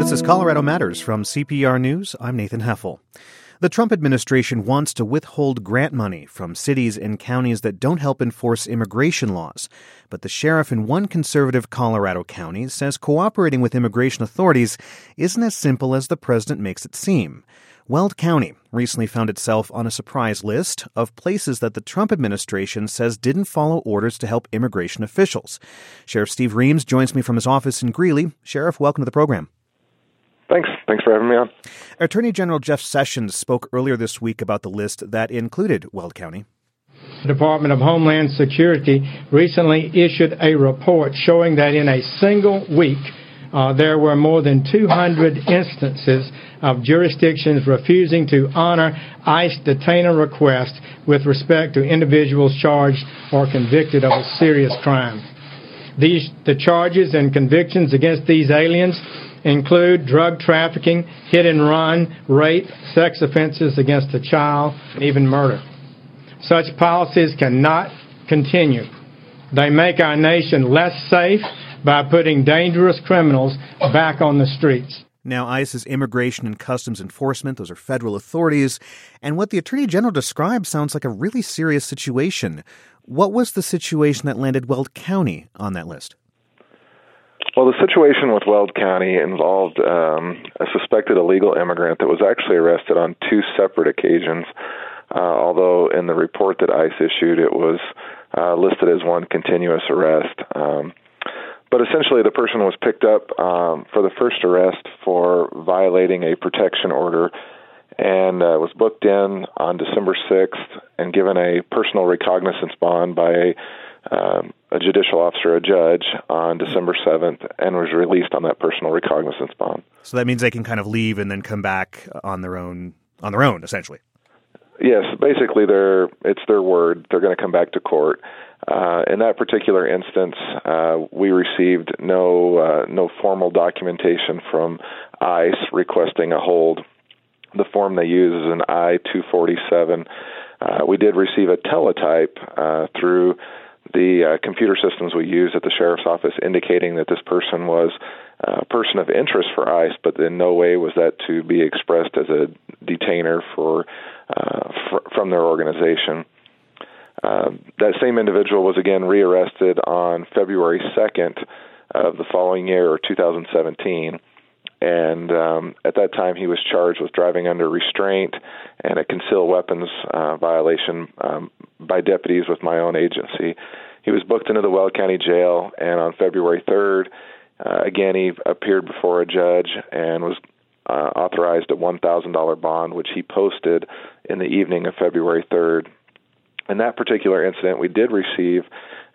This is Colorado Matters from CPR News. I'm Nathan Heffel. The Trump administration wants to withhold grant money from cities and counties that don't help enforce immigration laws. But the sheriff in one conservative Colorado county says cooperating with immigration authorities isn't as simple as the president makes it seem. Weld County recently found itself on a surprise list of places that the Trump administration says didn't follow orders to help immigration officials. Sheriff Steve Reams joins me from his office in Greeley. Sheriff, welcome to the program. Thanks. Thanks for having me on. Attorney General Jeff Sessions spoke earlier this week about the list that included Weld County. The Department of Homeland Security recently issued a report showing that in a single week, uh, there were more than 200 instances of jurisdictions refusing to honor ICE detainer requests with respect to individuals charged or convicted of a serious crime. These, the charges and convictions against these aliens include drug trafficking, hit and run, rape, sex offenses against a child, and even murder. Such policies cannot continue. They make our nation less safe by putting dangerous criminals back on the streets. Now, ICE is Immigration and Customs Enforcement. Those are federal authorities. And what the Attorney General described sounds like a really serious situation. What was the situation that landed Weld County on that list? Well, the situation with Weld County involved um, a suspected illegal immigrant that was actually arrested on two separate occasions. Uh, although in the report that ICE issued, it was uh, listed as one continuous arrest. Um, but essentially, the person was picked up um, for the first arrest for violating a protection order and uh, was booked in on December 6th and given a personal recognizance bond by a, um, a judicial officer, a judge, on December 7th, and was released on that personal recognizance bond. So that means they can kind of leave and then come back on their own, on their own, essentially. Yes, basically, they're it's their word. They're going to come back to court. Uh, in that particular instance, uh, we received no uh, no formal documentation from ICE requesting a hold. The form they use is an I-247. Uh, we did receive a teletype uh, through the uh, computer systems we use at the sheriff's office, indicating that this person was a person of interest for ICE, but in no way was that to be expressed as a detainer for, fr- from their organization. Uh, that same individual was again rearrested on February 2nd of the following year, or 2017. And um, at that time, he was charged with driving under restraint and a concealed weapons uh, violation um, by deputies with my own agency. He was booked into the Weld County Jail, and on February 3rd, uh, again, he appeared before a judge and was uh, authorized a $1,000 bond, which he posted in the evening of February 3rd in that particular incident, we did receive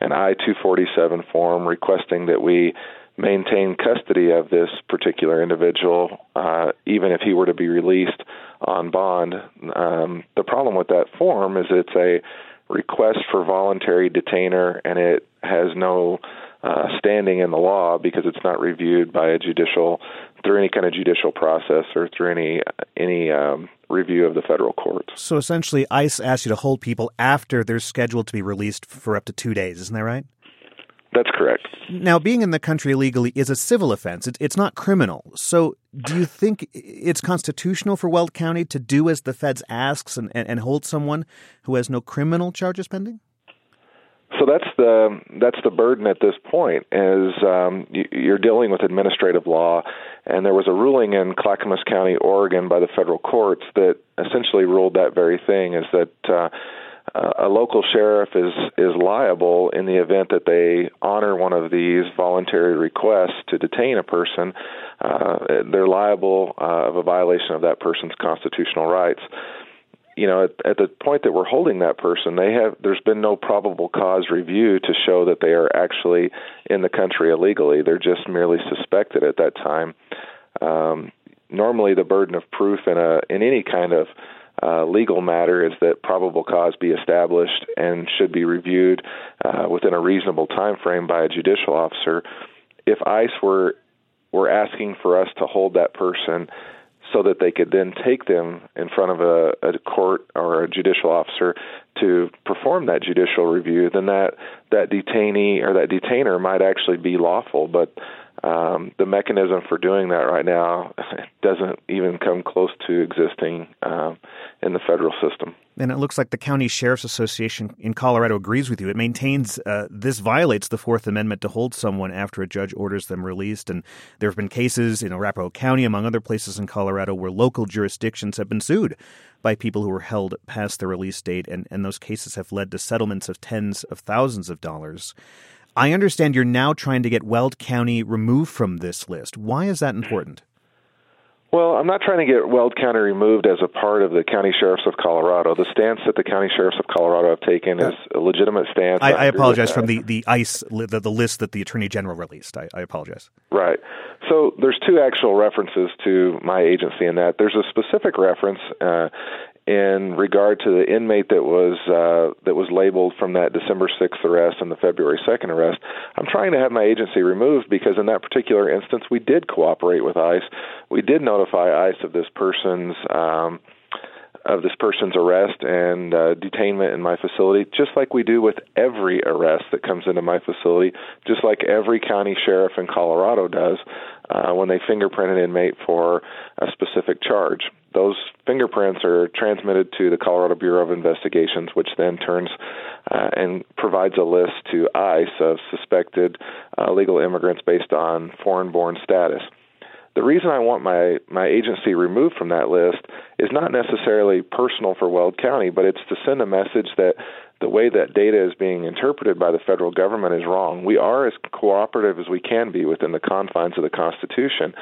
an I 247 form requesting that we maintain custody of this particular individual, uh, even if he were to be released on bond. Um, the problem with that form is it's a request for voluntary detainer, and it has no uh, standing in the law because it's not reviewed by a judicial through any kind of judicial process or through any any um, review of the federal courts. So essentially, ICE asks you to hold people after they're scheduled to be released for up to two days. Isn't that right? That's correct. Now, being in the country illegally is a civil offense. It's not criminal. So, do you think it's constitutional for Weld County to do as the feds asks and, and, and hold someone who has no criminal charges pending? So that's the that's the burden at this point is um, you're dealing with administrative law, and there was a ruling in Clackamas County, Oregon, by the federal courts that essentially ruled that very thing: is that uh, a local sheriff is is liable in the event that they honor one of these voluntary requests to detain a person. Uh, they're liable uh, of a violation of that person's constitutional rights you know, at, at the point that we're holding that person, they have there's been no probable cause review to show that they are actually in the country illegally. They're just merely suspected at that time. Um, normally, the burden of proof in a in any kind of uh, legal matter is that probable cause be established and should be reviewed uh, within a reasonable time frame by a judicial officer. If ICE were were asking for us to hold that person so that they could then take them in front of a, a court or a judicial officer to perform that judicial review, then that that detainee or that detainer might actually be lawful. But um, the mechanism for doing that right now doesn't even come close to existing um, in the federal system. And it looks like the County Sheriff's Association in Colorado agrees with you. It maintains uh, this violates the Fourth Amendment to hold someone after a judge orders them released. And there have been cases in Arapahoe County, among other places in Colorado, where local jurisdictions have been sued by people who were held past the release date. And, and those cases have led to settlements of tens of thousands of dollars. I understand you're now trying to get Weld County removed from this list. Why is that important? Well, I'm not trying to get Weld County removed as a part of the county sheriffs of Colorado. The stance that the county sheriffs of Colorado have taken is a legitimate stance. I, I apologize from the, the ICE, the, the list that the Attorney General released. I, I apologize. Right. So there's two actual references to my agency in that. There's a specific reference uh, in regard to the inmate that was uh, that was labeled from that December 6th arrest and the February 2nd arrest, I'm trying to have my agency removed because in that particular instance we did cooperate with ICE. We did notify ICE of this person's um, of this person's arrest and uh, detainment in my facility, just like we do with every arrest that comes into my facility, just like every county sheriff in Colorado does uh, when they fingerprint an inmate for a specific charge. Those fingerprints are transmitted to the Colorado Bureau of Investigations, which then turns uh, and provides a list to ICE of suspected uh, illegal immigrants based on foreign born status. The reason I want my, my agency removed from that list is not necessarily personal for Weld County, but it's to send a message that the way that data is being interpreted by the federal government is wrong. We are as cooperative as we can be within the confines of the Constitution,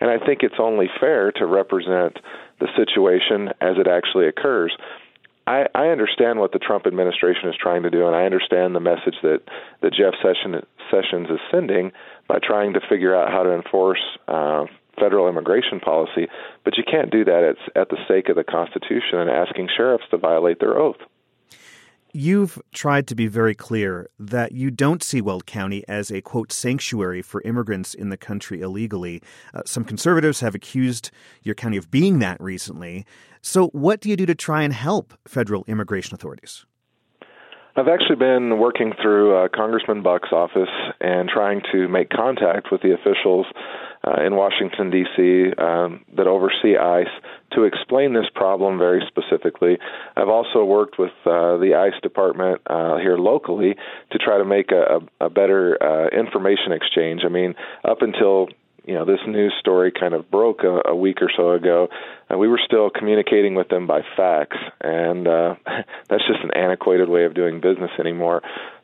and I think it's only fair to represent the situation as it actually occurs. I, I understand what the Trump administration is trying to do, and I understand the message that, that Jeff Sessions, Sessions is sending by trying to figure out how to enforce uh, federal immigration policy, but you can't do that at, at the sake of the Constitution and asking sheriffs to violate their oath. You've tried to be very clear that you don't see Weld County as a quote sanctuary for immigrants in the country illegally. Uh, some conservatives have accused your county of being that recently. So, what do you do to try and help federal immigration authorities? I've actually been working through uh, Congressman Buck's office and trying to make contact with the officials uh, in Washington, D.C., um, that oversee ICE to explain this problem very specifically. I've also worked with uh, the ICE department uh, here locally to try to make a, a better uh, information exchange. I mean, up until you know this news story kind of broke a, a week or so ago, and we were still communicating with them by fax, and uh, that's just an antiquated way of doing business anymore.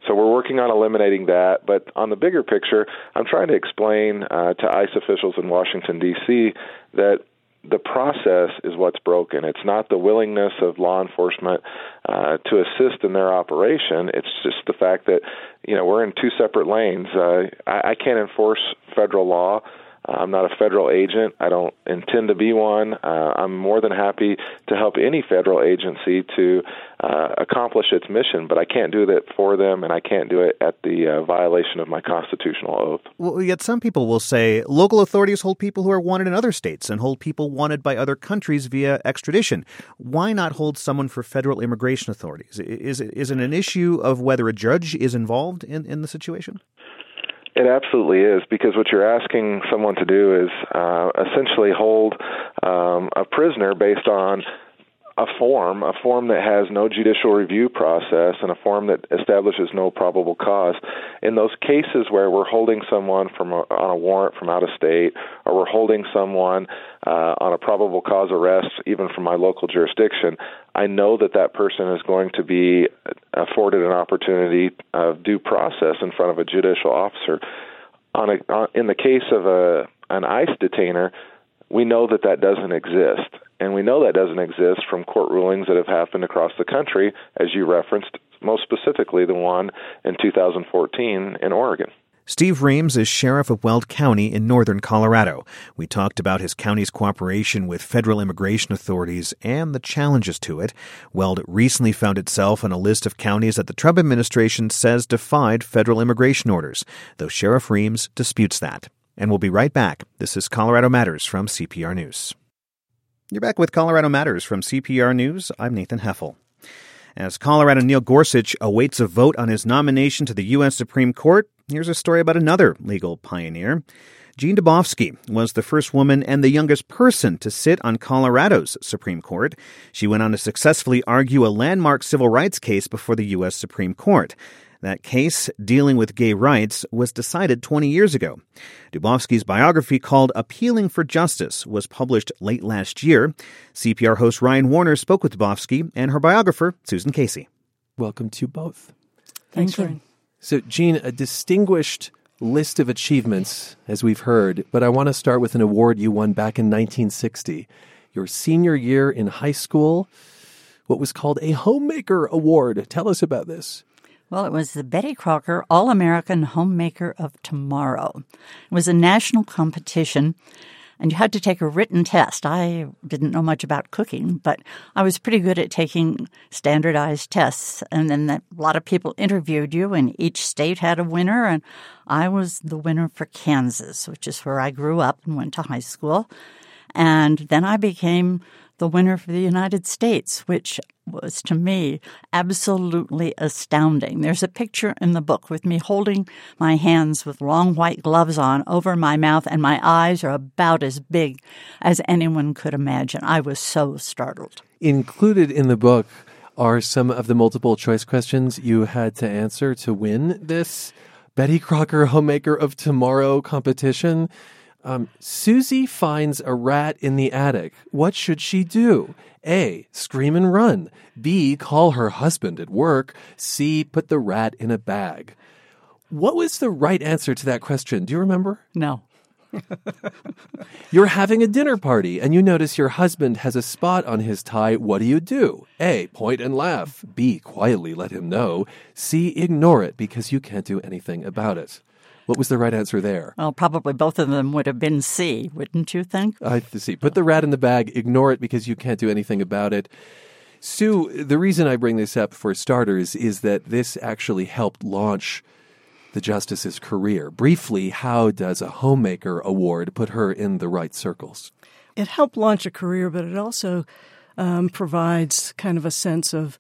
So we're working on eliminating that. But on the bigger picture, I'm trying to explain uh, to ICE officials in Washington D.C. that the process is what's broken. It's not the willingness of law enforcement uh, to assist in their operation. It's just the fact that you know we're in two separate lanes. Uh, I, I can't enforce federal law I'm not a federal agent. I don't intend to be one. Uh, I'm more than happy to help any federal agency to uh, accomplish its mission, but I can't do that for them, and I can't do it at the uh, violation of my constitutional oath. Well, yet some people will say local authorities hold people who are wanted in other states and hold people wanted by other countries via extradition. Why not hold someone for federal immigration authorities? Is it, is it an issue of whether a judge is involved in, in the situation? It absolutely is because what you're asking someone to do is uh, essentially hold um, a prisoner based on a form, a form that has no judicial review process and a form that establishes no probable cause. In those cases where we're holding someone from a, on a warrant from out of state, or we're holding someone uh, on a probable cause arrest, even from my local jurisdiction, I know that that person is going to be afforded an opportunity of due process in front of a judicial officer. On a, on, in the case of a an ICE detainer, we know that that doesn't exist. And we know that doesn't exist from court rulings that have happened across the country, as you referenced, most specifically the one in 2014 in Oregon. Steve Reams is sheriff of Weld County in northern Colorado. We talked about his county's cooperation with federal immigration authorities and the challenges to it. Weld recently found itself on a list of counties that the Trump administration says defied federal immigration orders, though Sheriff Reams disputes that. And we'll be right back. This is Colorado Matters from CPR News. You're back with Colorado Matters from CPR News. I'm Nathan Heffel. As Colorado Neil Gorsuch awaits a vote on his nomination to the U.S. Supreme Court, here's a story about another legal pioneer. Jean Dubofsky was the first woman and the youngest person to sit on Colorado's Supreme Court. She went on to successfully argue a landmark civil rights case before the U.S. Supreme Court. That case, dealing with gay rights, was decided 20 years ago. Dubofsky's biography called Appealing for Justice was published late last year. CPR host Ryan Warner spoke with Dubofsky and her biographer, Susan Casey. Welcome to both. Thanks, Ryan. So, Jean, a distinguished list of achievements, as we've heard, but I want to start with an award you won back in 1960. Your senior year in high school, what was called a Homemaker Award. Tell us about this. Well, it was the Betty Crocker All American Homemaker of Tomorrow. It was a national competition, and you had to take a written test. I didn't know much about cooking, but I was pretty good at taking standardized tests. And then a lot of people interviewed you, and each state had a winner. And I was the winner for Kansas, which is where I grew up and went to high school. And then I became the winner for the United States, which was to me absolutely astounding. There's a picture in the book with me holding my hands with long white gloves on over my mouth, and my eyes are about as big as anyone could imagine. I was so startled. Included in the book are some of the multiple choice questions you had to answer to win this Betty Crocker Homemaker of Tomorrow competition. Um, Susie finds a rat in the attic. What should she do? A. Scream and run. B. Call her husband at work. C. Put the rat in a bag. What was the right answer to that question? Do you remember? No. You're having a dinner party and you notice your husband has a spot on his tie. What do you do? A. Point and laugh. B. Quietly let him know. C. Ignore it because you can't do anything about it. What was the right answer there? Well, probably both of them would have been C, wouldn't you think? I see. Put the rat in the bag, ignore it because you can't do anything about it. Sue, the reason I bring this up for starters is that this actually helped launch the justice's career. Briefly, how does a homemaker award put her in the right circles? It helped launch a career, but it also um, provides kind of a sense of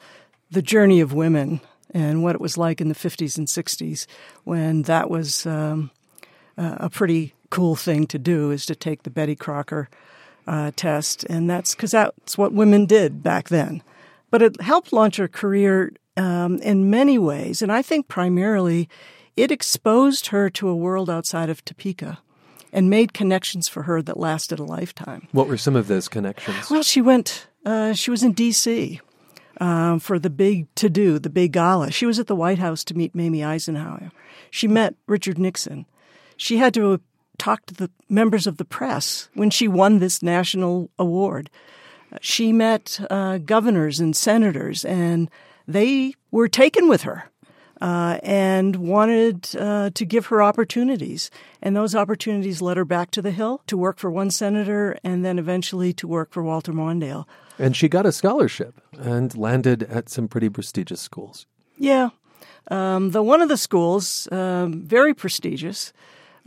the journey of women and what it was like in the 50s and 60s when that was um, a pretty cool thing to do is to take the Betty Crocker uh, test. And that's because that's what women did back then. But it helped launch her career um, in many ways. And I think primarily it exposed her to a world outside of Topeka and made connections for her that lasted a lifetime. What were some of those connections? Well, she went, uh, she was in D.C um, for the big to do, the big gala. She was at the White House to meet Mamie Eisenhower. She met Richard Nixon. She had to talk to the members of the press when she won this national award. She met uh, governors and senators, and they were taken with her. Uh, and wanted uh, to give her opportunities. And those opportunities led her back to the Hill to work for one senator and then eventually to work for Walter Mondale. And she got a scholarship and landed at some pretty prestigious schools. Yeah. Um, though one of the schools, um, very prestigious,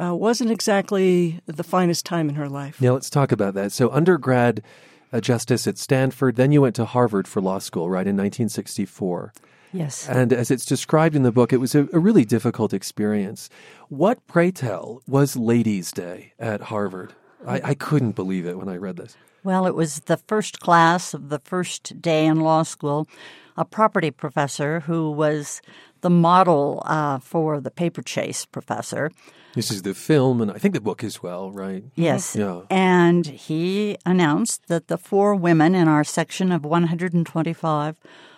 uh, wasn't exactly the finest time in her life. Yeah, let's talk about that. So, undergrad uh, justice at Stanford, then you went to Harvard for law school, right, in 1964. Yes. And as it's described in the book, it was a, a really difficult experience. What, pray tell, was Ladies' Day at Harvard? I, I couldn't believe it when I read this. Well, it was the first class of the first day in law school. A property professor who was the model uh, for the paper chase professor. This is the film, and I think the book as well, right? Yes. Yeah. And he announced that the four women in our section of 125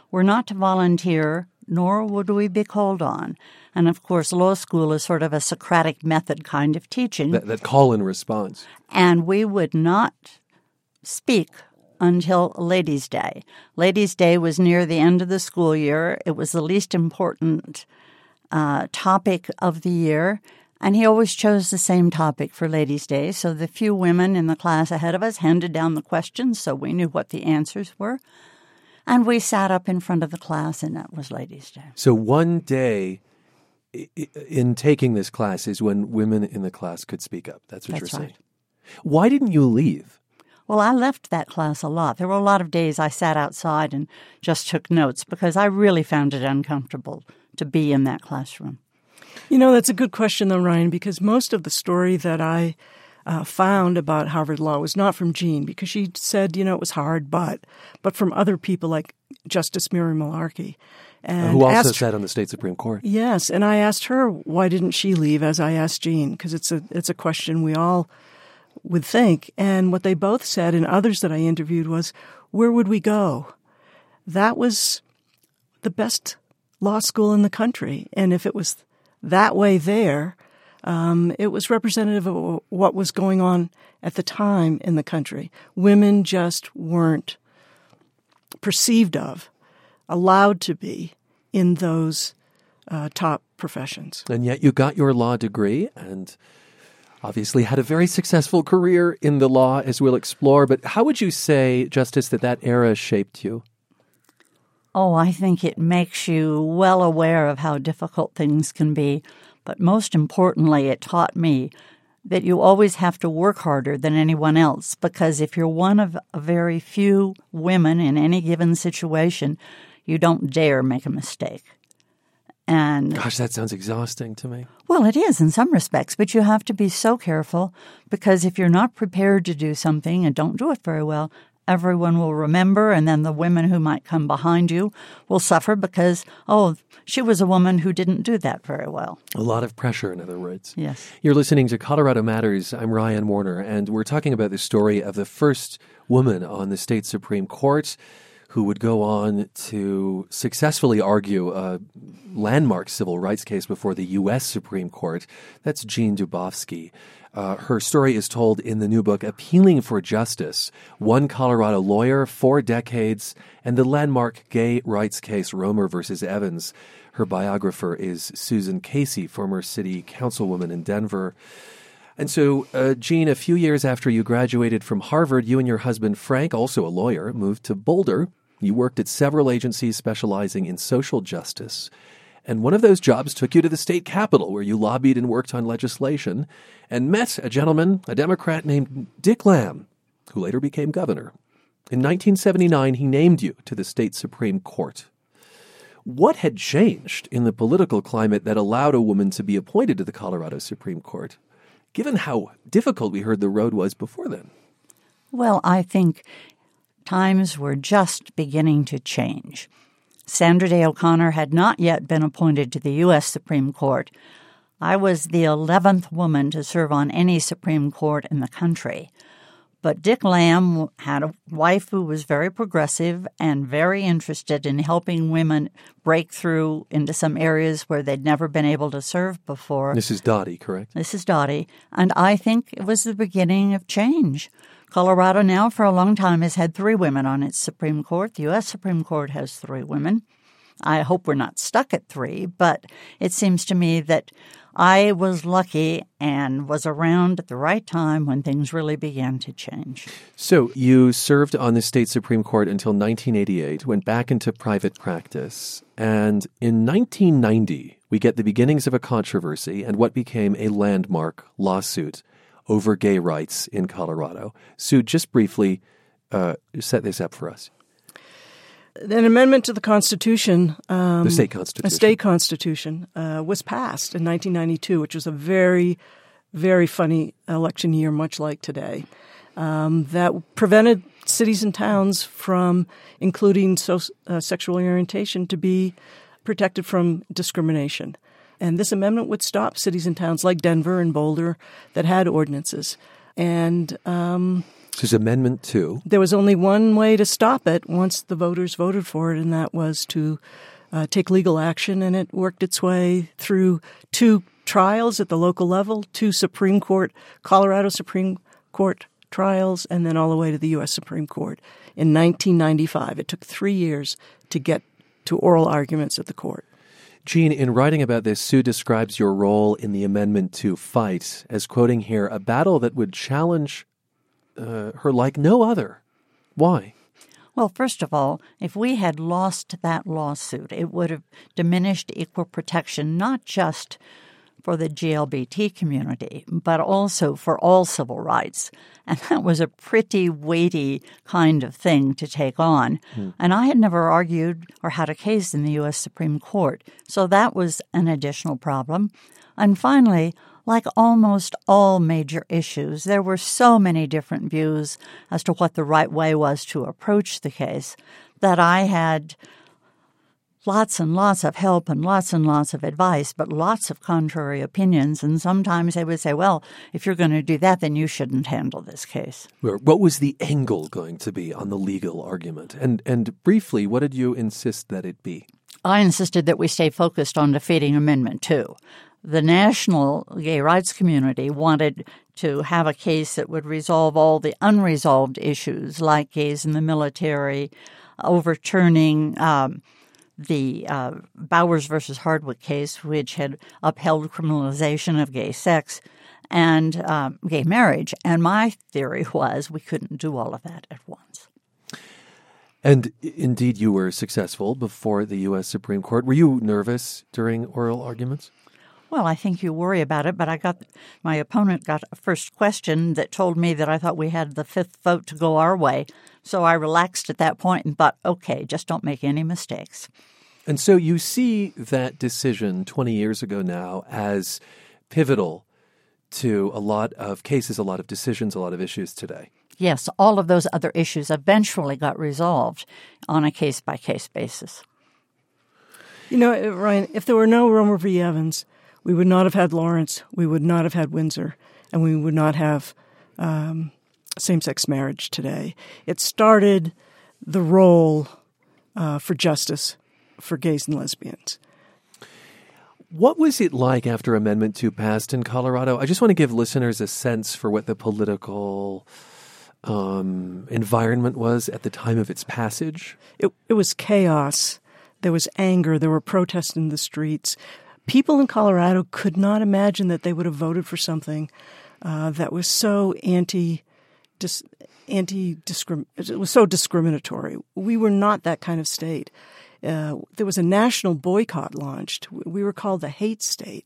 were not to volunteer, nor would we be called on. And of course, law school is sort of a Socratic method kind of teaching. That, that call and response. And we would not speak until Ladies' Day. Ladies' Day was near the end of the school year. It was the least important uh, topic of the year. And he always chose the same topic for Ladies' Day. So the few women in the class ahead of us handed down the questions so we knew what the answers were. And we sat up in front of the class, and that was Ladies' Day. So one day in taking this class is when women in the class could speak up. That's what That's you're right. saying. Why didn't you leave? Well, I left that class a lot. There were a lot of days I sat outside and just took notes because I really found it uncomfortable to be in that classroom. You know, that's a good question, though, Ryan, because most of the story that I uh, found about Harvard Law was not from Jean, because she said, you know, it was hard, but, but from other people like Justice Mary Mullarkey. And Who also asked, sat on the state Supreme Court. Yes, and I asked her why didn't she leave, as I asked Jean, because it's a it's a question we all would think. And what they both said, and others that I interviewed, was, "Where would we go?" That was the best law school in the country, and if it was that way there, um, it was representative of what was going on at the time in the country. Women just weren't perceived of, allowed to be in those uh, top professions. And yet you got your law degree and obviously had a very successful career in the law, as we'll explore. But how would you say, Justice, that that era shaped you? Oh, I think it makes you well aware of how difficult things can be. But most importantly, it taught me that you always have to work harder than anyone else because if you're one of a very few women in any given situation, you don't dare make a mistake. And gosh, that sounds exhausting to me. Well, it is in some respects, but you have to be so careful because if you're not prepared to do something and don't do it very well, everyone will remember, and then the women who might come behind you will suffer because, oh, she was a woman who didn't do that very well. A lot of pressure, in other words. Yes. You're listening to Colorado Matters. I'm Ryan Warner, and we're talking about the story of the first woman on the state Supreme Court who would go on to successfully argue a landmark civil rights case before the U.S. Supreme Court. That's Jean Dubofsky. Uh, her story is told in the new book, Appealing for Justice One Colorado Lawyer, Four Decades, and the landmark gay rights case Romer versus Evans. Her biographer is Susan Casey, former city councilwoman in Denver. And so, uh, Jean, a few years after you graduated from Harvard, you and your husband Frank, also a lawyer, moved to Boulder. You worked at several agencies specializing in social justice. And one of those jobs took you to the state capitol where you lobbied and worked on legislation and met a gentleman, a Democrat named Dick Lamb, who later became governor. In 1979, he named you to the state Supreme Court. What had changed in the political climate that allowed a woman to be appointed to the Colorado Supreme Court, given how difficult we heard the road was before then? Well, I think times were just beginning to change. Sandra Day O'Connor had not yet been appointed to the U.S. Supreme Court. I was the 11th woman to serve on any Supreme Court in the country. But Dick Lamb had a wife who was very progressive and very interested in helping women break through into some areas where they'd never been able to serve before. This is Dottie, correct? This is Dottie. And I think it was the beginning of change. Colorado now, for a long time, has had three women on its Supreme Court. The U.S. Supreme Court has three women. I hope we're not stuck at three, but it seems to me that I was lucky and was around at the right time when things really began to change. So you served on the state Supreme Court until 1988, went back into private practice, and in 1990, we get the beginnings of a controversy and what became a landmark lawsuit over gay rights in Colorado. Sue, just briefly uh, set this up for us. An amendment to the Constitution, um, the state constitution, a state constitution, uh, was passed in 1992, which was a very, very funny election year, much like today. Um, that prevented cities and towns from including so, uh, sexual orientation to be protected from discrimination. And this amendment would stop cities and towns like Denver and Boulder that had ordinances. And um, this is Amendment 2. There was only one way to stop it once the voters voted for it, and that was to uh, take legal action. And it worked its way through two trials at the local level, two Supreme Court, Colorado Supreme Court trials, and then all the way to the U.S. Supreme Court in 1995. It took three years to get to oral arguments at the court. Jean, in writing about this, Sue describes your role in the amendment to fight as quoting here, a battle that would challenge uh, her like no other. Why? Well, first of all, if we had lost that lawsuit, it would have diminished equal protection not just for the GLBT community, but also for all civil rights. And that was a pretty weighty kind of thing to take on. Hmm. And I had never argued or had a case in the U.S. Supreme Court. So that was an additional problem. And finally, like almost all major issues, there were so many different views as to what the right way was to approach the case that I had lots and lots of help and lots and lots of advice, but lots of contrary opinions. And sometimes they would say, well, if you're going to do that, then you shouldn't handle this case. What was the angle going to be on the legal argument? And, and briefly, what did you insist that it be? I insisted that we stay focused on defeating Amendment 2 the national gay rights community wanted to have a case that would resolve all the unresolved issues like gays in the military, overturning um, the uh, Bowers versus Hardwick case, which had upheld criminalization of gay sex and um, gay marriage. And my theory was we couldn't do all of that at once. And indeed, you were successful before the U.S. Supreme Court. Were you nervous during oral arguments? Well, I think you worry about it, but I got my opponent got a first question that told me that I thought we had the fifth vote to go our way. So I relaxed at that point and thought, okay, just don't make any mistakes. And so you see that decision 20 years ago now as pivotal to a lot of cases, a lot of decisions, a lot of issues today. Yes, all of those other issues eventually got resolved on a case by case basis. You know, Ryan, if there were no Romer v. Evans, we would not have had Lawrence, we would not have had Windsor, and we would not have um, same sex marriage today. It started the role uh, for justice for gays and lesbians. What was it like after Amendment 2 passed in Colorado? I just want to give listeners a sense for what the political um, environment was at the time of its passage. It, it was chaos. There was anger. There were protests in the streets people in Colorado could not imagine that they would have voted for something uh, that was so anti dis, anti it was so discriminatory. We were not that kind of state. Uh, there was a national boycott launched. We were called the hate state.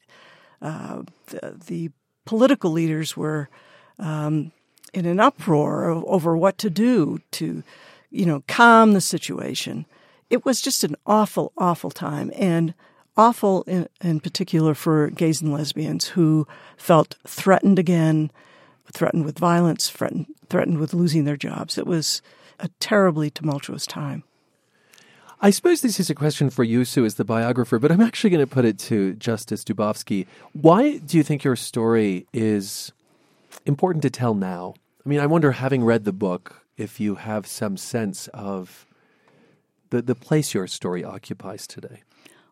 Uh, the, the, political leaders were um, in an uproar over what to do to, you know, calm the situation. It was just an awful, awful time, and awful in, in particular for gays and lesbians who felt threatened again, threatened with violence, threatened, threatened with losing their jobs. It was a terribly tumultuous time. I suppose this is a question for you, Sue, as the biographer, but I'm actually going to put it to Justice Dubofsky. Why do you think your story is important to tell now? I mean, I wonder, having read the book, if you have some sense of the, the place your story occupies today.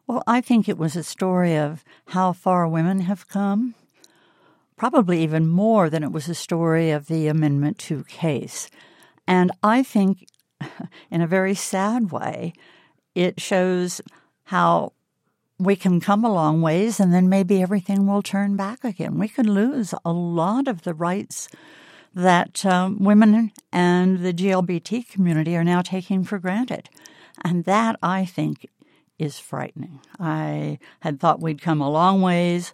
Well, I think it was a story of how far women have come, probably even more than it was a story of the Amendment 2 case. And I think, in a very sad way, it shows how we can come a long ways and then maybe everything will turn back again. We could lose a lot of the rights that um, women and the GLBT community are now taking for granted. And that, I think, is frightening. I had thought we'd come a long ways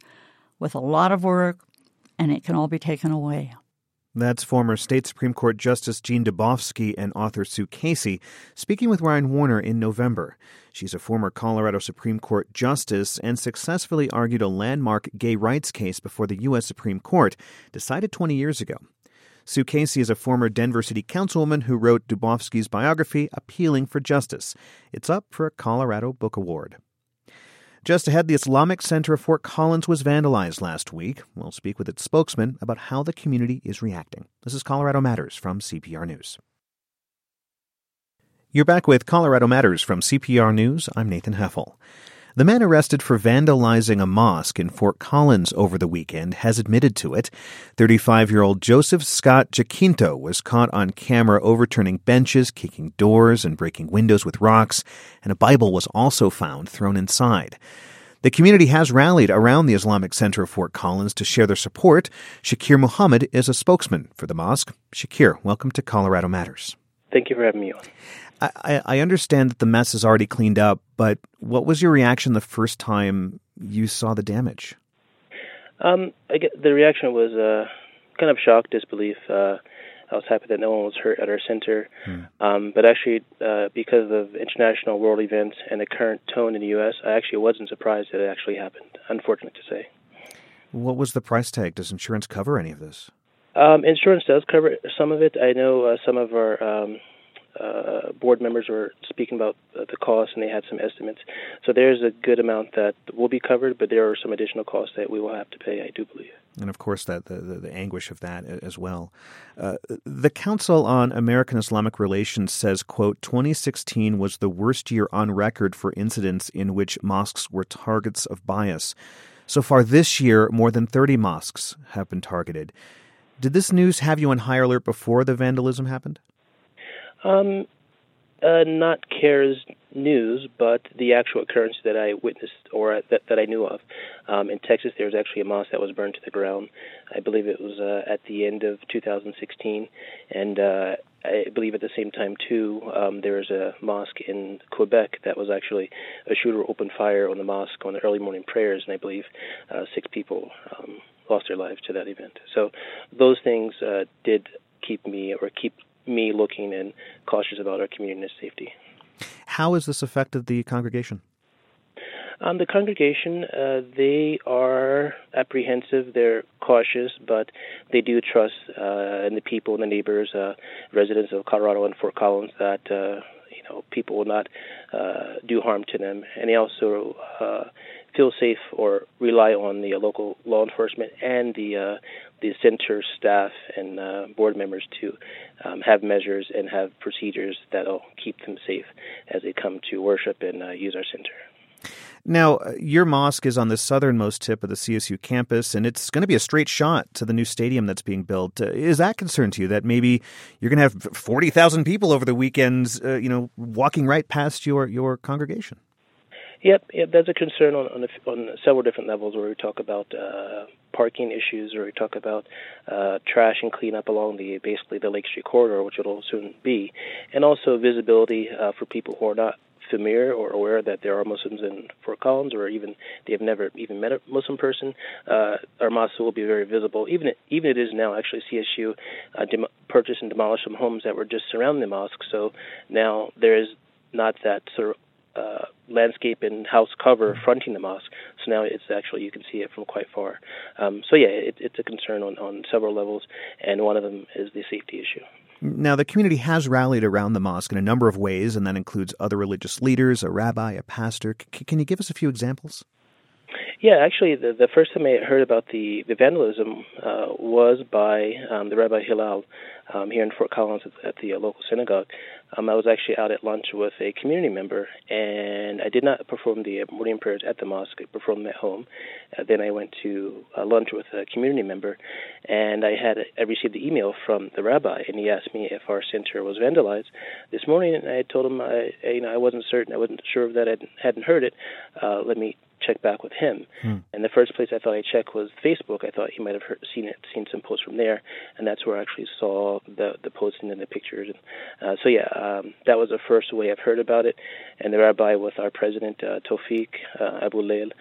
with a lot of work, and it can all be taken away. That's former State Supreme Court Justice Jean Dubofsky and author Sue Casey speaking with Ryan Warner in November. She's a former Colorado Supreme Court justice and successfully argued a landmark gay rights case before the U.S. Supreme Court, decided 20 years ago. Sue Casey is a former Denver City Councilwoman who wrote Dubofsky's biography, Appealing for Justice. It's up for a Colorado Book Award. Just ahead, the Islamic Center of Fort Collins was vandalized last week. We'll speak with its spokesman about how the community is reacting. This is Colorado Matters from CPR News. You're back with Colorado Matters from CPR News. I'm Nathan Heffel. The man arrested for vandalizing a mosque in Fort Collins over the weekend has admitted to it. 35 year old Joseph Scott Jacinto was caught on camera overturning benches, kicking doors, and breaking windows with rocks, and a Bible was also found thrown inside. The community has rallied around the Islamic Center of Fort Collins to share their support. Shakir Muhammad is a spokesman for the mosque. Shakir, welcome to Colorado Matters. Thank you for having me on. I, I understand that the mess is already cleaned up, but what was your reaction the first time you saw the damage? Um, I get, the reaction was uh, kind of shock, disbelief. Uh, I was happy that no one was hurt at our center. Hmm. Um, but actually, uh, because of international world events and the current tone in the U.S., I actually wasn't surprised that it actually happened. Unfortunate to say. What was the price tag? Does insurance cover any of this? Um, insurance does cover some of it. I know uh, some of our um, uh, board members were speaking about the cost, and they had some estimates. So there's a good amount that will be covered, but there are some additional costs that we will have to pay. I do believe. And of course, that the, the, the anguish of that as well. Uh, the Council on American Islamic Relations says, "quote 2016 was the worst year on record for incidents in which mosques were targets of bias. So far this year, more than 30 mosques have been targeted." Did this news have you on high alert before the vandalism happened? Um, uh, not CAIR's news, but the actual occurrence that I witnessed or that, that I knew of. Um, in Texas, there was actually a mosque that was burned to the ground. I believe it was uh, at the end of 2016, and uh, I believe at the same time too, um, there was a mosque in Quebec that was actually a shooter opened fire on the mosque on the early morning prayers, and I believe uh, six people um, lost their lives to that event. So those things uh, did keep me or keep me looking and cautious about our community and safety. How has this affected the congregation? Um, the congregation, uh, they are apprehensive, they're cautious, but they do trust uh, in the people and the neighbors, uh, residents of Colorado and Fort Collins, that uh, you know people will not uh, do harm to them, and they also uh, feel safe or rely on the local law enforcement and the uh, the center staff and uh, board members to um, have measures and have procedures that'll keep them safe as they come to worship and uh, use our center. Now, uh, your mosque is on the southernmost tip of the CSU campus, and it's going to be a straight shot to the new stadium that's being built. Uh, is that concern to you that maybe you're going to have forty thousand people over the weekends, uh, you know, walking right past your your congregation? Yep, yep, that's a concern on on, on several different levels where we talk about uh, parking issues, or we talk about uh, trash and cleanup along the basically the Lake Street corridor, which it'll soon be, and also visibility uh, for people who are not familiar or aware that there are Muslims in Fort Collins, or even they have never even met a Muslim person. Uh, our mosque will be very visible, even it, even it is now. Actually, CSU uh, dem- purchased and demolished some homes that were just surrounding the mosque, so now there is not that sort of uh, landscape and house cover fronting the mosque. So now it's actually you can see it from quite far. Um, so yeah, it, it's a concern on, on several levels, and one of them is the safety issue. Now, the community has rallied around the mosque in a number of ways, and that includes other religious leaders, a rabbi, a pastor. C- can you give us a few examples? Yeah, actually, the, the first time I heard about the, the vandalism uh, was by um, the Rabbi Hillel um, here in Fort Collins at, at the uh, local synagogue. Um, I was actually out at lunch with a community member, and I did not perform the morning prayers at the mosque. I performed them at home. Uh, then I went to uh, lunch with a community member, and I had I received the email from the rabbi, and he asked me if our center was vandalized this morning, and I told him I, I you know I wasn't certain, I wasn't sure of that I hadn't heard it. Uh, let me check back with him. Hmm. And the first place I thought I checked was Facebook. I thought he might have heard, seen it, seen some posts from there, and that's where I actually saw the the posting and the pictures. Uh, so yeah, um, that was the first way I've heard about it. And the rabbi with our president uh, Tawfiq uh, Abu Lail,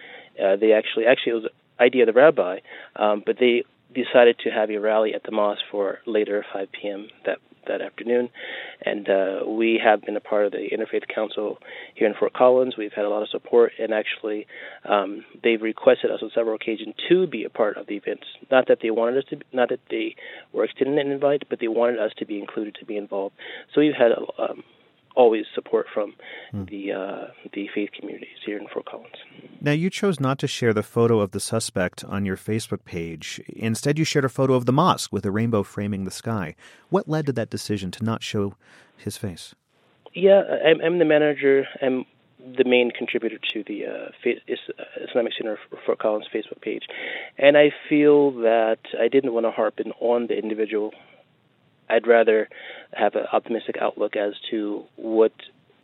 uh, they actually actually it was idea of the rabbi, um, but they decided to have a rally at the mosque for later 5 p.m. that that afternoon. And uh, we have been a part of the Interfaith Council here in Fort Collins. We've had a lot of support, and actually, um, they've requested us on several occasions to be a part of the events. Not that they wanted us to, be, not that they were extending an invite, but they wanted us to be included, to be involved. So we've had a, um, always support from hmm. the uh, the faith communities here in Fort Collins. Now, you chose not to share the photo of the suspect on your Facebook page. Instead, you shared a photo of the mosque with a rainbow framing the sky. What led to that decision to not show his face? Yeah, I'm, I'm the manager. I'm the main contributor to the uh, Islamic Center for Fort Collins Facebook page, and I feel that I didn't want to harp in on the individual I'd rather have an optimistic outlook as to what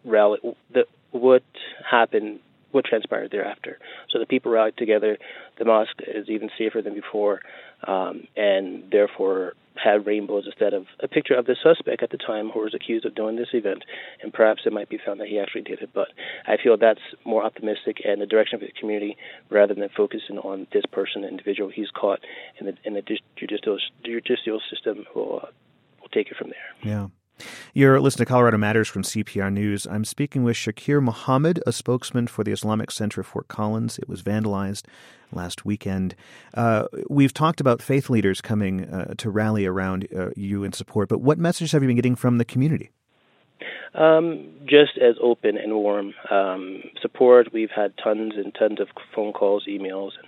rally, the, what happened, what transpired thereafter. So the people rallied together. The mosque is even safer than before, um, and therefore had rainbows instead of a picture of the suspect at the time who was accused of doing this event, and perhaps it might be found that he actually did it. But I feel that's more optimistic and the direction of the community rather than focusing on this person, individual he's caught in the the judicial judicial system will take it from there. Yeah. You're listening to Colorado Matters from CPR News. I'm speaking with Shakir Mohammed, a spokesman for the Islamic Center of Fort Collins. It was vandalized last weekend. Uh, we've talked about faith leaders coming uh, to rally around uh, you in support, but what message have you been getting from the community? Um, just as open and warm um, support. We've had tons and tons of phone calls, emails, and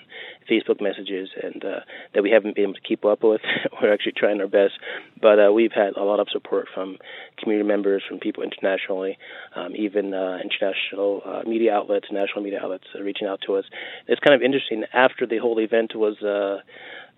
Facebook messages, and uh, that we haven't been able to keep up with. We're actually trying our best, but uh, we've had a lot of support from community members, from people internationally, um, even uh, international uh, media outlets, national media outlets, uh, reaching out to us. It's kind of interesting. After the whole event was uh,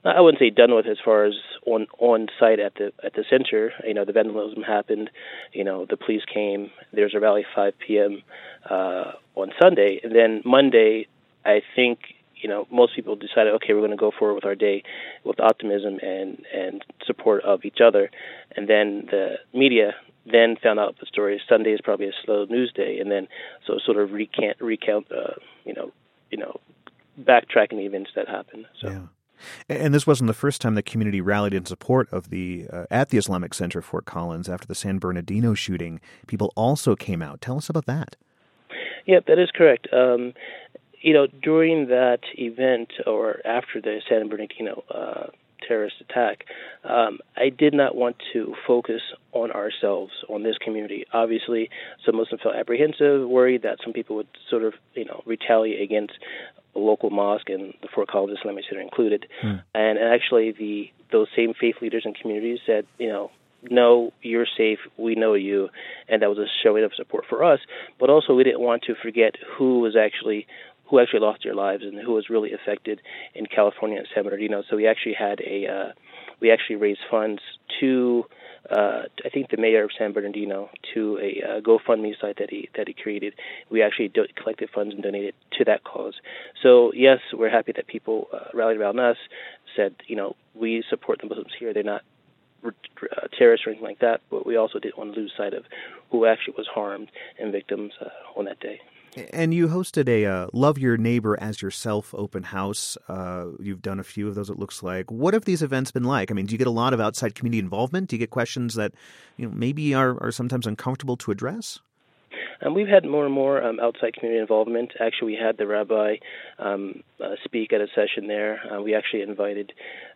I wouldn't say done with as far as on on site at the at the center. You know, the vandalism happened. You know, the police came. There's a rally 5 p.m. Uh, on Sunday, and then Monday, I think you know most people decided, okay, we're going to go forward with our day with optimism and and support of each other, and then the media then found out the story. Sunday is probably a slow news day, and then so sort of recant recount, uh, you know, you know, backtracking the events that happened. So. Yeah. And this wasn't the first time the community rallied in support of the uh, at the Islamic Center Fort Collins after the San Bernardino shooting. People also came out. Tell us about that. Yeah, that is correct. Um, you know, during that event or after the San Bernardino uh, terrorist attack, um, I did not want to focus on ourselves, on this community. Obviously, some Muslims felt apprehensive, worried that some people would sort of, you know, retaliate against a local mosque and the Fort Collins Islamic Center included. Hmm. And, and actually, the those same faith leaders and communities said, you know, no, you're safe. We know you, and that was a showing of support for us. But also, we didn't want to forget who was actually who actually lost their lives and who was really affected in California and San Bernardino. So we actually had a uh, we actually raised funds to uh, I think the mayor of San Bernardino to a uh, GoFundMe site that he that he created. We actually do- collected funds and donated to that cause. So yes, we're happy that people uh, rallied around us. Said you know we support the Muslims here. They're not uh, terrorists or anything like that. But we also didn't want to lose sight of who actually was harmed and victims uh, on that day. And you hosted a uh, Love Your Neighbor as Yourself open house. Uh, you've done a few of those, it looks like. What have these events been like? I mean, do you get a lot of outside community involvement? Do you get questions that you know maybe are, are sometimes uncomfortable to address? Um, we've had more and more um, outside community involvement. Actually, we had the rabbi um, uh, speak at a session there. Uh, we actually invited,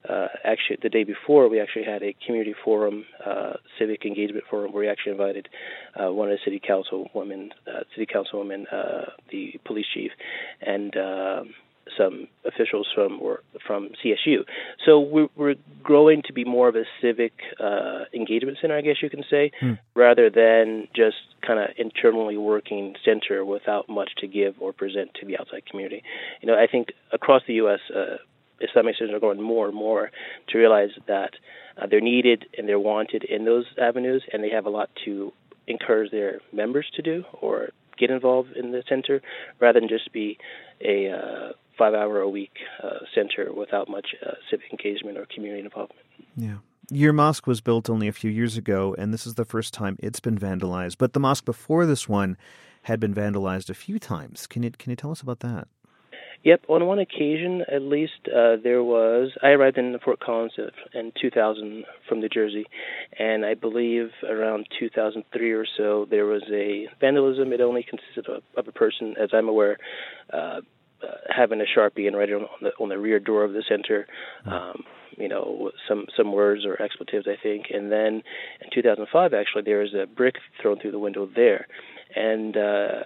uh, actually the day before, we actually had a community forum, uh, civic engagement forum, where we actually invited uh, one of the city council women, uh, city councilwomen, the police chief, and some officials from or from CSU. So we're, we're growing to be more of a civic uh, engagement center, I guess you can say, hmm. rather than just kind of internally working center without much to give or present to the outside community. You know, I think across the U.S. Uh, Islamic centers are going more and more to realize that uh, they're needed and they're wanted in those avenues, and they have a lot to encourage their members to do or get involved in the center rather than just be a uh, five hour a week uh, center without much uh, civic engagement or community involvement. Yeah. Your mosque was built only a few years ago, and this is the first time it's been vandalized. But the mosque before this one had been vandalized a few times. Can you can you tell us about that? Yep, on one occasion at least, uh, there was. I arrived in Fort Collins in 2000 from New Jersey, and I believe around 2003 or so there was a vandalism. It only consisted of, of a person, as I'm aware, uh, uh, having a sharpie and writing on the on the rear door of the center, hmm. um, you know, some some words or expletives, I think. And then in 2005, actually, there was a brick thrown through the window there, and uh,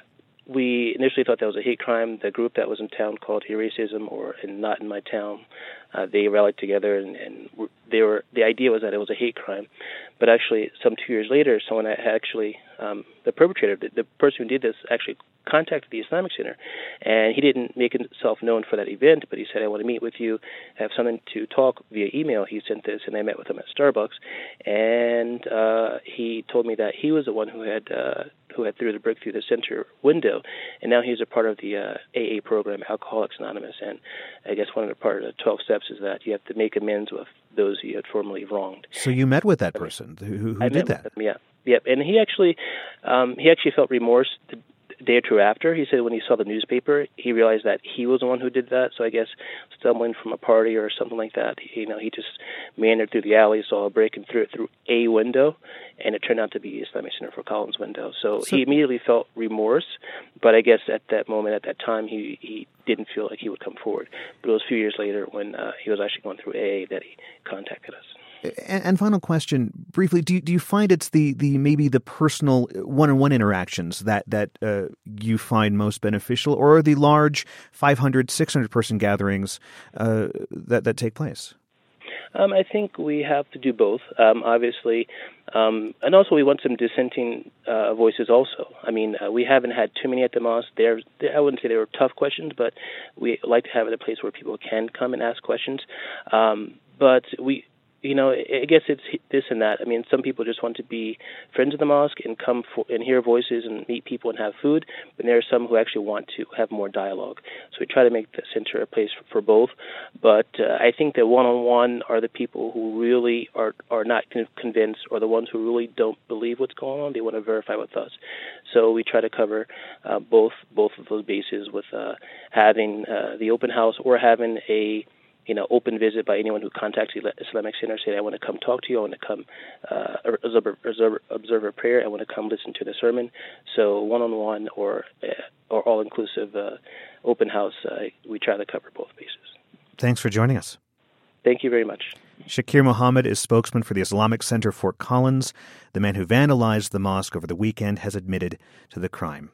we initially thought that was a hate crime. The group that was in town called Eracism, or in Not in My Town, uh, they rallied together, and, and they were the idea was that it was a hate crime. But actually, some two years later, someone actually, um, the perpetrator, the, the person who did this, actually contacted the Islamic Center, and he didn't make himself known for that event, but he said, "I want to meet with you, have something to talk via email." He sent this, and I met with him at Starbucks, and uh, he told me that he was the one who had uh, who had threw the brick through the center window, and now he's a part of the uh, AA program, Alcoholics Anonymous. And I guess one of the part of the 12 steps is that you have to make amends with those you had formerly wronged. So you met with that person who, who did that? Him, yeah, yep. And he actually, um, he actually felt remorse the day or two after. He said when he saw the newspaper, he realized that he was the one who did that. So I guess stumbling from a party or something like that, you know, he just meandered through the alley, saw a break, and threw it through a window, and it turned out to be Islamic Center Fort Collins window. So, so he immediately felt remorse, but I guess at that moment, at that time, he he didn't feel like he would come forward. But it was a few years later when uh, he was actually going through AA that he contacted us. And, final question, briefly, do you, do you find it's the, the maybe the personal one on one interactions that that uh, you find most beneficial, or are the large 500, 600 person gatherings uh, that that take place? Um, I think we have to do both, um, obviously, um, and also we want some dissenting uh, voices. Also, I mean, uh, we haven't had too many at the mosque. There, I wouldn't say they were tough questions, but we like to have it a place where people can come and ask questions. Um, but we you know, I guess it's this and that. I mean, some people just want to be friends of the mosque and come for, and hear voices and meet people and have food, but there are some who actually want to have more dialogue. So we try to make the center a place for, both. But uh, I think that one-on-one are the people who really are are not convinced, or the ones who really don't believe what's going on. They want to verify with us. So we try to cover uh, both both of those bases with uh, having uh, the open house or having a you know, open visit by anyone who contacts the Islamic Center, say, I want to come talk to you, I want to come uh, observe, observe, observe a prayer, I want to come listen to the sermon. So one-on-one or uh, or all-inclusive uh, open house, uh, we try to cover both bases. Thanks for joining us. Thank you very much. Shakir Mohammed is spokesman for the Islamic Center Fort Collins. The man who vandalized the mosque over the weekend has admitted to the crime.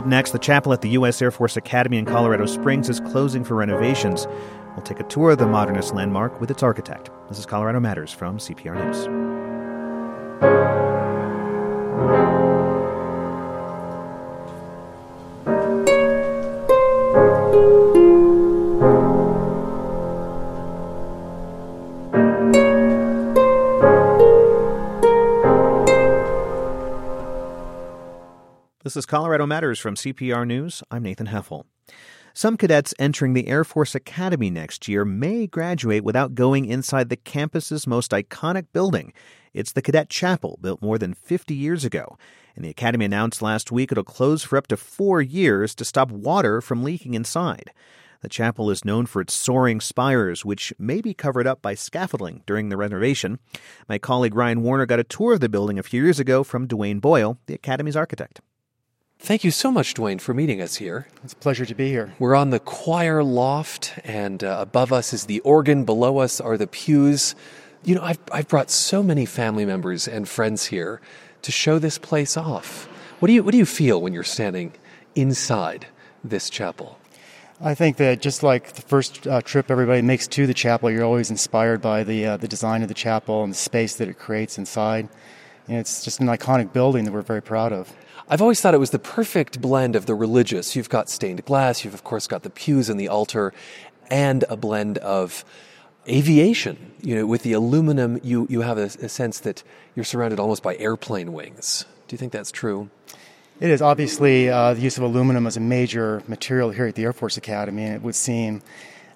Up next, the chapel at the U.S. Air Force Academy in Colorado Springs is closing for renovations. We'll take a tour of the modernist landmark with its architect. This is Colorado Matters from CPR News. This is Colorado Matters from CPR News. I'm Nathan Heffel. Some cadets entering the Air Force Academy next year may graduate without going inside the campus's most iconic building. It's the Cadet Chapel, built more than 50 years ago. And the Academy announced last week it'll close for up to four years to stop water from leaking inside. The chapel is known for its soaring spires, which may be covered up by scaffolding during the renovation. My colleague Ryan Warner got a tour of the building a few years ago from Duane Boyle, the Academy's architect. Thank you so much, Duane, for meeting us here. It's a pleasure to be here. We're on the choir loft, and uh, above us is the organ. Below us are the pews. You know, I've, I've brought so many family members and friends here to show this place off. What do you, what do you feel when you're standing inside this chapel? I think that just like the first uh, trip everybody makes to the chapel, you're always inspired by the uh, the design of the chapel and the space that it creates inside. And it's just an iconic building that we're very proud of. I've always thought it was the perfect blend of the religious. You've got stained glass, you've of course got the pews and the altar, and a blend of aviation. You know, with the aluminum, you, you have a, a sense that you're surrounded almost by airplane wings. Do you think that's true? It is. Obviously, uh, the use of aluminum is a major material here at the Air Force Academy, and it would seem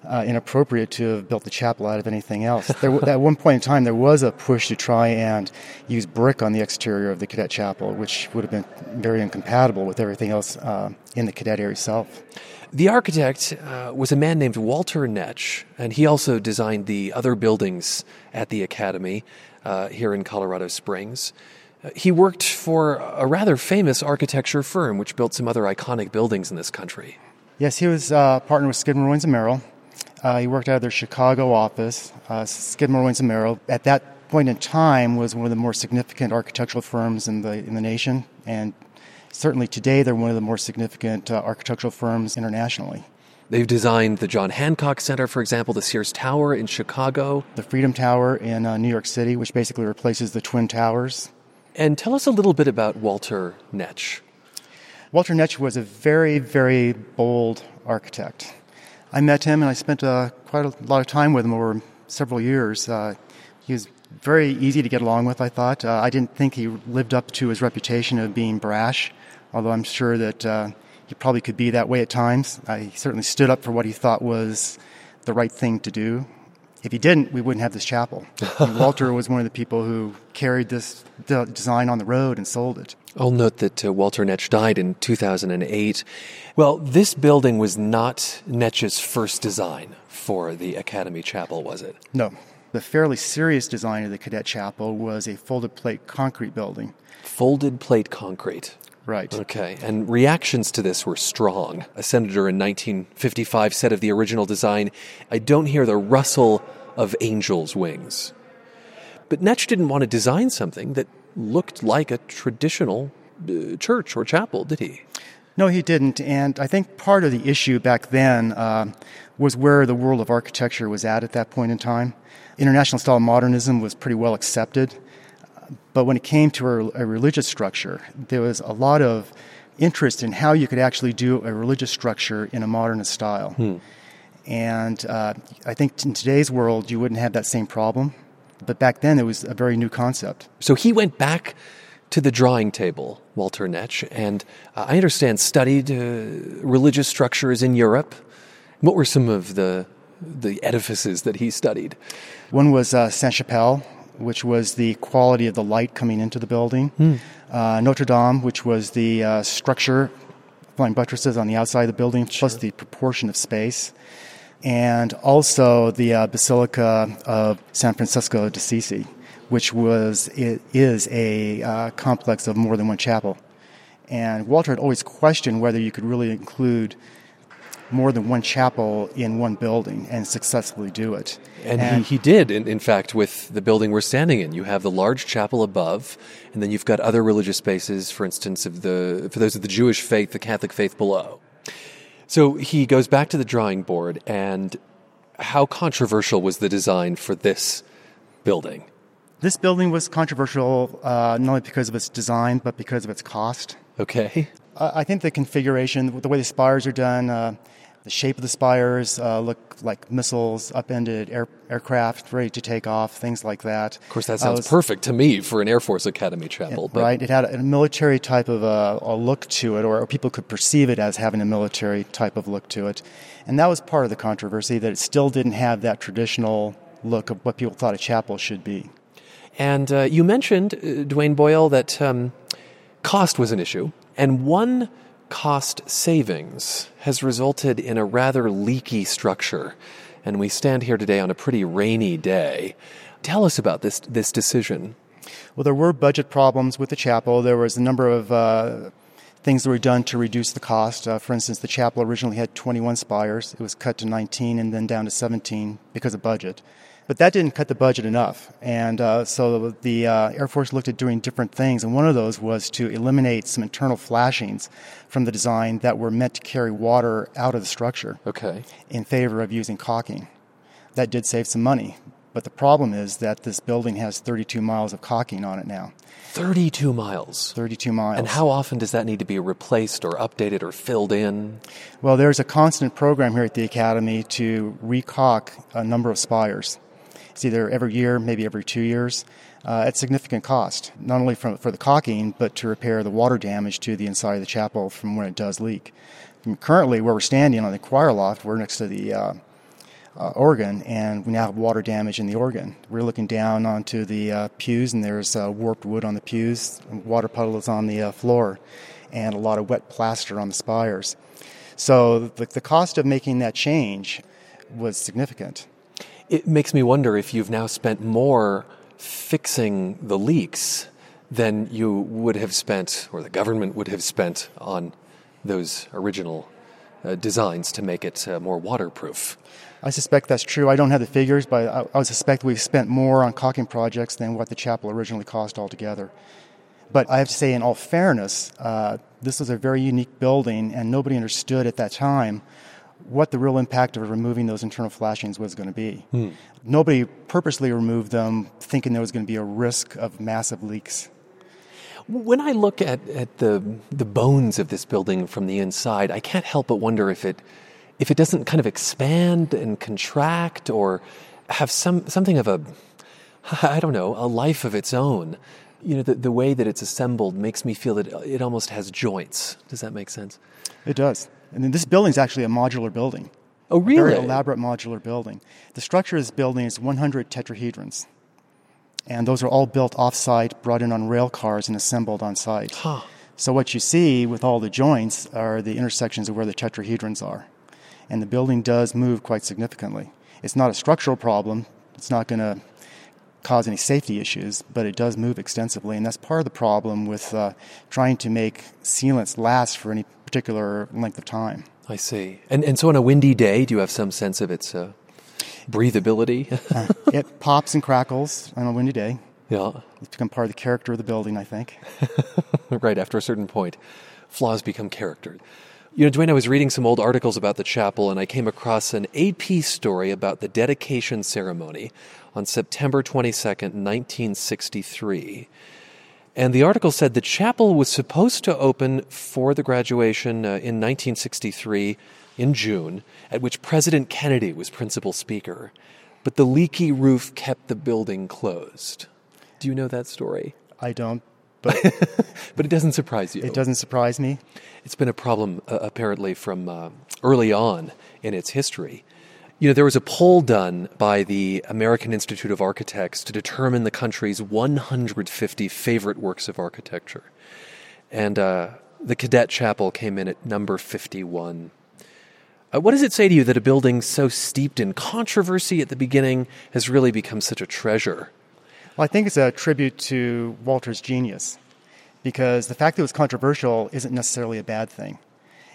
uh, inappropriate to have built the chapel out of anything else. There, at one point in time, there was a push to try and use brick on the exterior of the cadet chapel, which would have been very incompatible with everything else uh, in the cadet area itself. The architect uh, was a man named Walter Netsch, and he also designed the other buildings at the academy uh, here in Colorado Springs. Uh, he worked for a rather famous architecture firm which built some other iconic buildings in this country. Yes, he was uh, partnered with Skidmore, Owings and Merrill, uh, he worked out of their Chicago office. Uh, Skidmore, Owings and Merrill, at that point in time, was one of the more significant architectural firms in the in the nation, and certainly today they're one of the more significant uh, architectural firms internationally. They've designed the John Hancock Center, for example, the Sears Tower in Chicago. The Freedom Tower in uh, New York City, which basically replaces the Twin Towers. And tell us a little bit about Walter Netsch. Walter Netsch was a very, very bold architect. I met him and I spent uh, quite a lot of time with him over several years. Uh, he was very easy to get along with, I thought. Uh, I didn't think he lived up to his reputation of being brash, although I'm sure that uh, he probably could be that way at times. He certainly stood up for what he thought was the right thing to do. If he didn't, we wouldn't have this chapel. Walter was one of the people who carried this design on the road and sold it. I'll note that uh, Walter Netsch died in 2008. Well, this building was not Netsch's first design for the Academy Chapel, was it? No. The fairly serious design of the Cadet Chapel was a folded plate concrete building. Folded plate concrete. Right. Okay. And reactions to this were strong. A senator in 1955 said of the original design, I don't hear the rustle of angels' wings. But Netsch didn't want to design something that looked like a traditional uh, church or chapel, did he? No, he didn't. And I think part of the issue back then uh, was where the world of architecture was at at that point in time. International style modernism was pretty well accepted. But when it came to a, a religious structure, there was a lot of interest in how you could actually do a religious structure in a modernist style. Hmm. And uh, I think in today's world, you wouldn't have that same problem. But back then, it was a very new concept. So he went back to the drawing table, Walter Netsch, and uh, I understand studied uh, religious structures in Europe. What were some of the the edifices that he studied? One was uh, Sainte Chapelle, which was the quality of the light coming into the building. Hmm. Uh, Notre Dame, which was the uh, structure, flying buttresses on the outside of the building, sure. plus the proportion of space and also the uh, Basilica of San Francesco d'Assisi, which was it is a uh, complex of more than one chapel. And Walter had always questioned whether you could really include more than one chapel in one building and successfully do it. And, and he, he, did, in, in, fact, with the building we're standing in. You have the large chapel above, and then you've got other religious spaces, for instance, of the, for those of the Jewish faith, the Catholic faith below. So he goes back to the drawing board, and how controversial was the design for this building? This building was controversial uh, not only because of its design, but because of its cost. Okay. Uh, I think the configuration, the way the spires are done, uh, the shape of the spires uh, look like missiles, upended air, aircraft ready to take off, things like that. Of course, that sounds was, perfect to me for an Air Force Academy chapel. Right. It had a military type of a, a look to it, or, or people could perceive it as having a military type of look to it. And that was part of the controversy that it still didn't have that traditional look of what people thought a chapel should be. And uh, you mentioned, uh, Duane Boyle, that um, cost was an issue. And one cost savings has resulted in a rather leaky structure. And we stand here today on a pretty rainy day. Tell us about this, this decision. Well, there were budget problems with the chapel. There was a number of uh, things that were done to reduce the cost. Uh, for instance, the chapel originally had 21 spires. It was cut to 19 and then down to 17 because of budget. But that didn't cut the budget enough. And uh, so the uh, Air Force looked at doing different things. And one of those was to eliminate some internal flashings from the design that were meant to carry water out of the structure. Okay. In favor of using caulking. That did save some money. But the problem is that this building has 32 miles of caulking on it now. 32 miles. 32 miles. And how often does that need to be replaced or updated or filled in? Well, there's a constant program here at the Academy to recaulk a number of spires. It's either every year, maybe every two years, uh, at significant cost, not only from, for the caulking, but to repair the water damage to the inside of the chapel from when it does leak. And currently, where we're standing on the choir loft, we're next to the uh, uh, organ, and we now have water damage in the organ. We're looking down onto the uh, pews, and there's uh, warped wood on the pews, water puddles on the uh, floor, and a lot of wet plaster on the spires. So the, the cost of making that change was significant it makes me wonder if you've now spent more fixing the leaks than you would have spent, or the government would have spent, on those original uh, designs to make it uh, more waterproof. I suspect that's true. I don't have the figures, but I, I suspect we've spent more on caulking projects than what the chapel originally cost altogether. But I have to say, in all fairness, uh, this was a very unique building, and nobody understood at that time what the real impact of removing those internal flashings was going to be. Hmm. Nobody purposely removed them thinking there was going to be a risk of massive leaks. When I look at, at the the bones of this building from the inside, I can't help but wonder if it if it doesn't kind of expand and contract or have some something of a I don't know, a life of its own. You know, the, the way that it's assembled makes me feel that it almost has joints. Does that make sense? It does. And then this building is actually a modular building. Oh, really? Very elaborate modular building. The structure of this building is 100 tetrahedrons. And those are all built off site, brought in on rail cars, and assembled on site. Huh. So, what you see with all the joints are the intersections of where the tetrahedrons are. And the building does move quite significantly. It's not a structural problem, it's not going to cause any safety issues, but it does move extensively. And that's part of the problem with uh, trying to make sealants last for any particular length of time. I see. And, and so on a windy day, do you have some sense of its uh, breathability? uh, it pops and crackles on a windy day. Yeah. It's become part of the character of the building, I think. right, after a certain point, flaws become character. You know, Duane, I was reading some old articles about the chapel and I came across an AP story about the dedication ceremony on September 22nd, 1963. And the article said the chapel was supposed to open for the graduation uh, in 1963 in June, at which President Kennedy was principal speaker. But the leaky roof kept the building closed. Do you know that story? I don't, but but it doesn't surprise you. It doesn't surprise me. It's been a problem uh, apparently from uh, early on in its history. You know, there was a poll done by the American Institute of Architects to determine the country's 150 favorite works of architecture. And uh, the Cadet Chapel came in at number 51. Uh, what does it say to you that a building so steeped in controversy at the beginning has really become such a treasure? Well, I think it's a tribute to Walter's genius because the fact that it was controversial isn't necessarily a bad thing.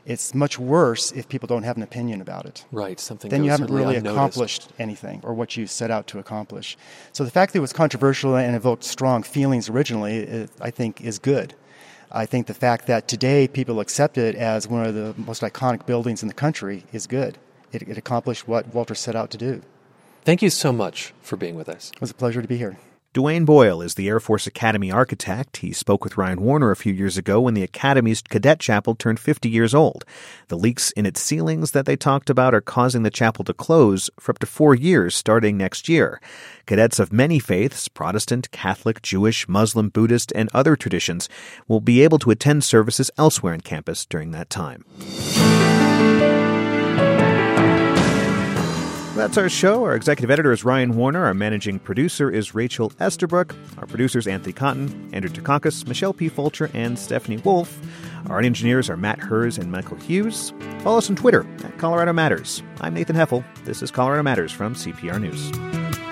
It's much worse if people don't have an opinion about it. Right, something. Then you haven't really unnoticed. accomplished anything or what you set out to accomplish. So the fact that it was controversial and evoked strong feelings originally, it, I think, is good. I think the fact that today people accept it as one of the most iconic buildings in the country is good. It, it accomplished what Walter set out to do. Thank you so much for being with us. It was a pleasure to be here. Duane Boyle is the Air Force Academy architect. He spoke with Ryan Warner a few years ago when the Academy's cadet chapel turned 50 years old. The leaks in its ceilings that they talked about are causing the chapel to close for up to four years starting next year. Cadets of many faiths, Protestant, Catholic, Jewish, Muslim, Buddhist, and other traditions, will be able to attend services elsewhere on campus during that time. That's our show. Our executive editor is Ryan Warner. Our managing producer is Rachel Estabrook. Our producers Anthony Cotton, Andrew Takakis, Michelle P. Fulcher, and Stephanie Wolf. Our engineers are Matt Hers and Michael Hughes. Follow us on Twitter at Colorado Matters. I'm Nathan Heffel. This is Colorado Matters from CPR News.